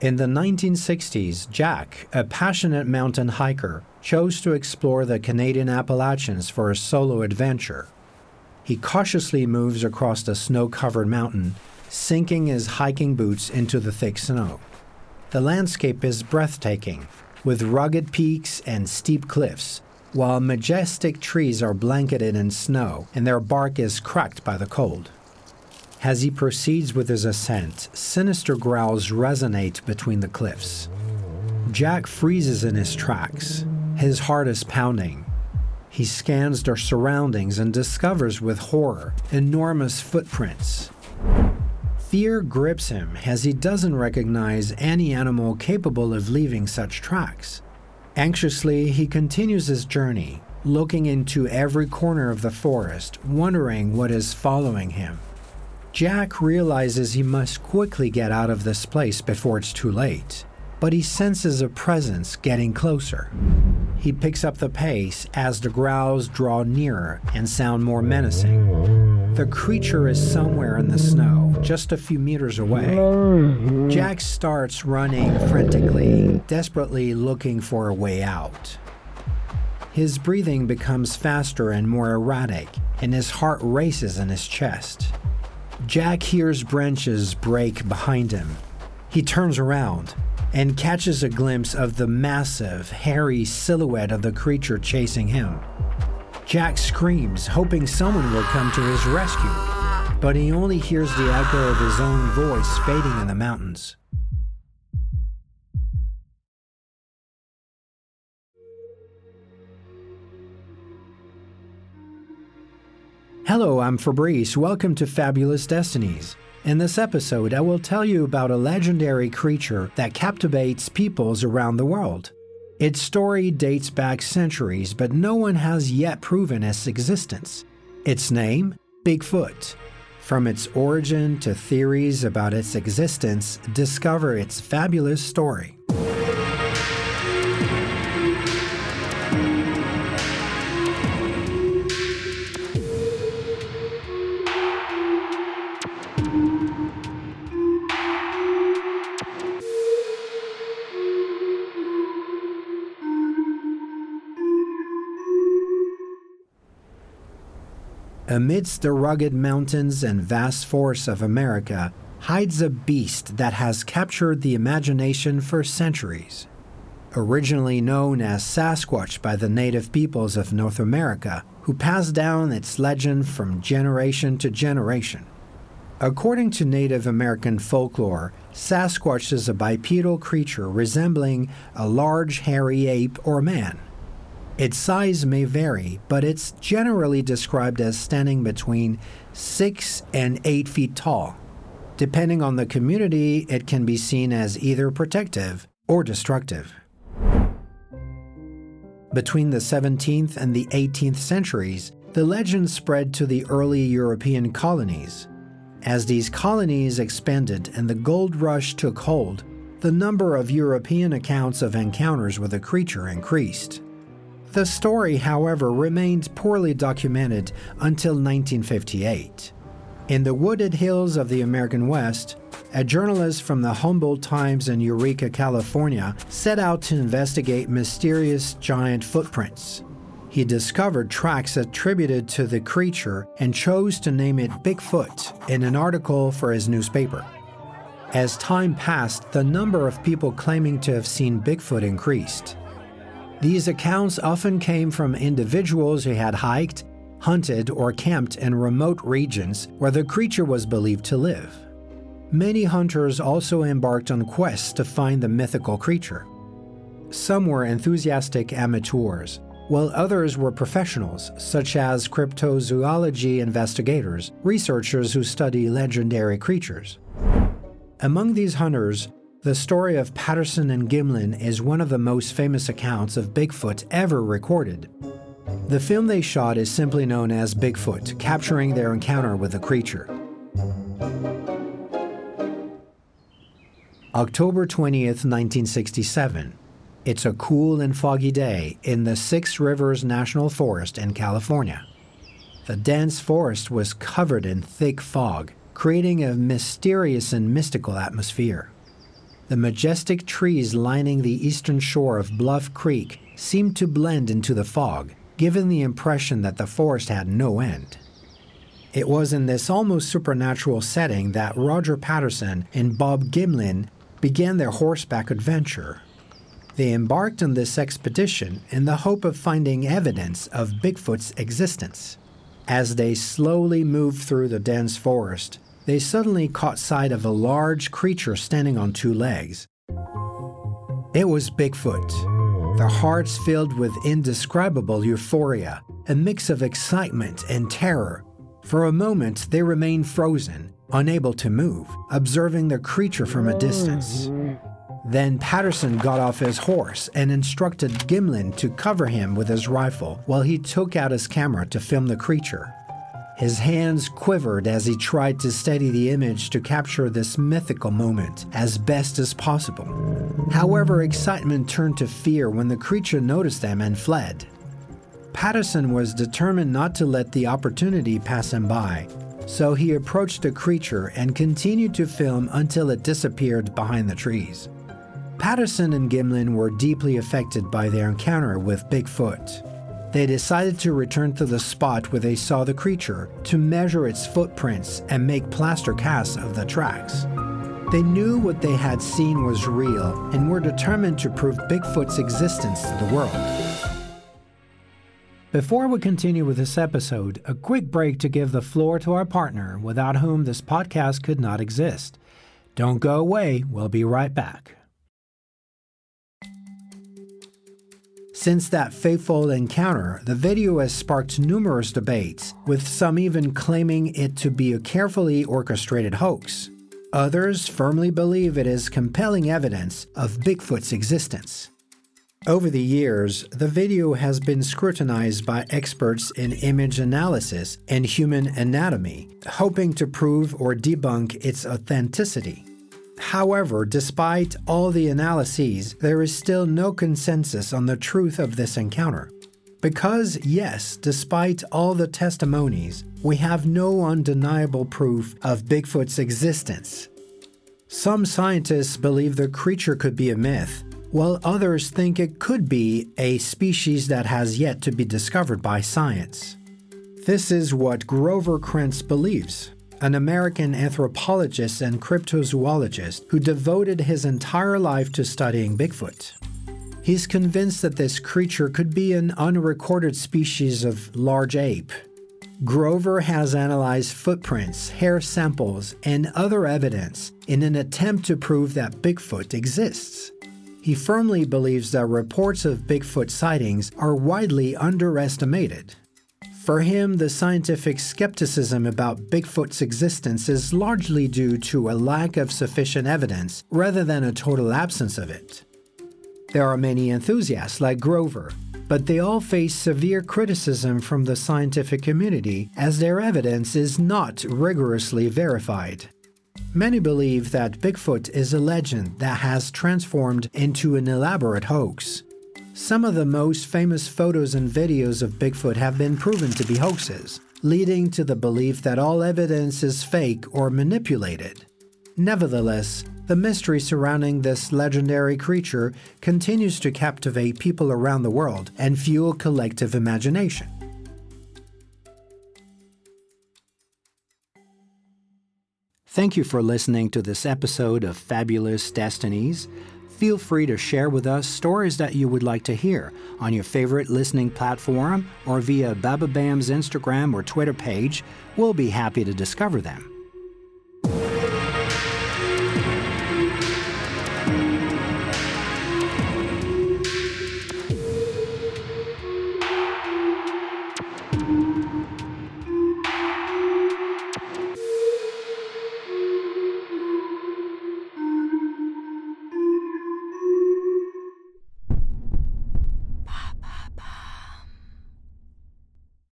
In the 1960s, Jack, a passionate mountain hiker, chose to explore the Canadian Appalachians for a solo adventure. He cautiously moves across the snow covered mountain, sinking his hiking boots into the thick snow. The landscape is breathtaking, with rugged peaks and steep cliffs, while majestic trees are blanketed in snow and their bark is cracked by the cold. As he proceeds with his ascent, sinister growls resonate between the cliffs. Jack freezes in his tracks. His heart is pounding. He scans their surroundings and discovers with horror enormous footprints. Fear grips him as he doesn't recognize any animal capable of leaving such tracks. Anxiously, he continues his journey, looking into every corner of the forest, wondering what is following him. Jack realizes he must quickly get out of this place before it's too late, but he senses a presence getting closer. He picks up the pace as the growls draw nearer and sound more menacing. The creature is somewhere in the snow, just a few meters away. Jack starts running frantically, desperately looking for a way out. His breathing becomes faster and more erratic, and his heart races in his chest. Jack hears branches break behind him. He turns around and catches a glimpse of the massive, hairy silhouette of the creature chasing him. Jack screams, hoping someone will come to his rescue, but he only hears the echo of his own voice fading in the mountains. Hello, I'm Fabrice. Welcome to Fabulous Destinies. In this episode, I will tell you about a legendary creature that captivates peoples around the world. Its story dates back centuries, but no one has yet proven its existence. Its name? Bigfoot. From its origin to theories about its existence, discover its fabulous story. Amidst the rugged mountains and vast forests of America hides a beast that has captured the imagination for centuries. Originally known as Sasquatch by the native peoples of North America, who passed down its legend from generation to generation. According to Native American folklore, Sasquatch is a bipedal creature resembling a large hairy ape or man. Its size may vary, but it's generally described as standing between 6 and 8 feet tall. Depending on the community, it can be seen as either protective or destructive. Between the 17th and the 18th centuries, the legend spread to the early European colonies. As these colonies expanded and the gold rush took hold, the number of European accounts of encounters with the creature increased. The story, however, remained poorly documented until 1958. In the wooded hills of the American West, a journalist from the Humboldt Times in Eureka, California, set out to investigate mysterious giant footprints. He discovered tracks attributed to the creature and chose to name it Bigfoot in an article for his newspaper. As time passed, the number of people claiming to have seen Bigfoot increased. These accounts often came from individuals who had hiked, hunted, or camped in remote regions where the creature was believed to live. Many hunters also embarked on quests to find the mythical creature. Some were enthusiastic amateurs, while others were professionals, such as cryptozoology investigators, researchers who study legendary creatures. Among these hunters, the story of Patterson and Gimlin is one of the most famous accounts of Bigfoot ever recorded. The film they shot is simply known as Bigfoot, capturing their encounter with the creature. October 20th, 1967. It's a cool and foggy day in the Six Rivers National Forest in California. The dense forest was covered in thick fog, creating a mysterious and mystical atmosphere. The majestic trees lining the eastern shore of Bluff Creek seemed to blend into the fog, giving the impression that the forest had no end. It was in this almost supernatural setting that Roger Patterson and Bob Gimlin began their horseback adventure. They embarked on this expedition in the hope of finding evidence of Bigfoot's existence. As they slowly moved through the dense forest, they suddenly caught sight of a large creature standing on two legs. It was Bigfoot. Their hearts filled with indescribable euphoria, a mix of excitement and terror. For a moment, they remained frozen, unable to move, observing the creature from a distance. Then Patterson got off his horse and instructed Gimlin to cover him with his rifle while he took out his camera to film the creature. His hands quivered as he tried to steady the image to capture this mythical moment as best as possible. However, excitement turned to fear when the creature noticed them and fled. Patterson was determined not to let the opportunity pass him by, so he approached the creature and continued to film until it disappeared behind the trees. Patterson and Gimlin were deeply affected by their encounter with Bigfoot. They decided to return to the spot where they saw the creature to measure its footprints and make plaster casts of the tracks. They knew what they had seen was real and were determined to prove Bigfoot's existence to the world. Before we continue with this episode, a quick break to give the floor to our partner without whom this podcast could not exist. Don't go away, we'll be right back. Since that fateful encounter, the video has sparked numerous debates, with some even claiming it to be a carefully orchestrated hoax. Others firmly believe it is compelling evidence of Bigfoot's existence. Over the years, the video has been scrutinized by experts in image analysis and human anatomy, hoping to prove or debunk its authenticity. However, despite all the analyses, there is still no consensus on the truth of this encounter. Because, yes, despite all the testimonies, we have no undeniable proof of Bigfoot's existence. Some scientists believe the creature could be a myth, while others think it could be a species that has yet to be discovered by science. This is what Grover Krantz believes an American anthropologist and cryptozoologist who devoted his entire life to studying Bigfoot. He's convinced that this creature could be an unrecorded species of large ape. Grover has analyzed footprints, hair samples, and other evidence in an attempt to prove that Bigfoot exists. He firmly believes that reports of Bigfoot sightings are widely underestimated. For him, the scientific skepticism about Bigfoot's existence is largely due to a lack of sufficient evidence rather than a total absence of it. There are many enthusiasts like Grover, but they all face severe criticism from the scientific community as their evidence is not rigorously verified. Many believe that Bigfoot is a legend that has transformed into an elaborate hoax. Some of the most famous photos and videos of Bigfoot have been proven to be hoaxes, leading to the belief that all evidence is fake or manipulated. Nevertheless, the mystery surrounding this legendary creature continues to captivate people around the world and fuel collective imagination. Thank you for listening to this episode of Fabulous Destinies feel free to share with us stories that you would like to hear on your favorite listening platform or via Bababam's Instagram or Twitter page. We'll be happy to discover them.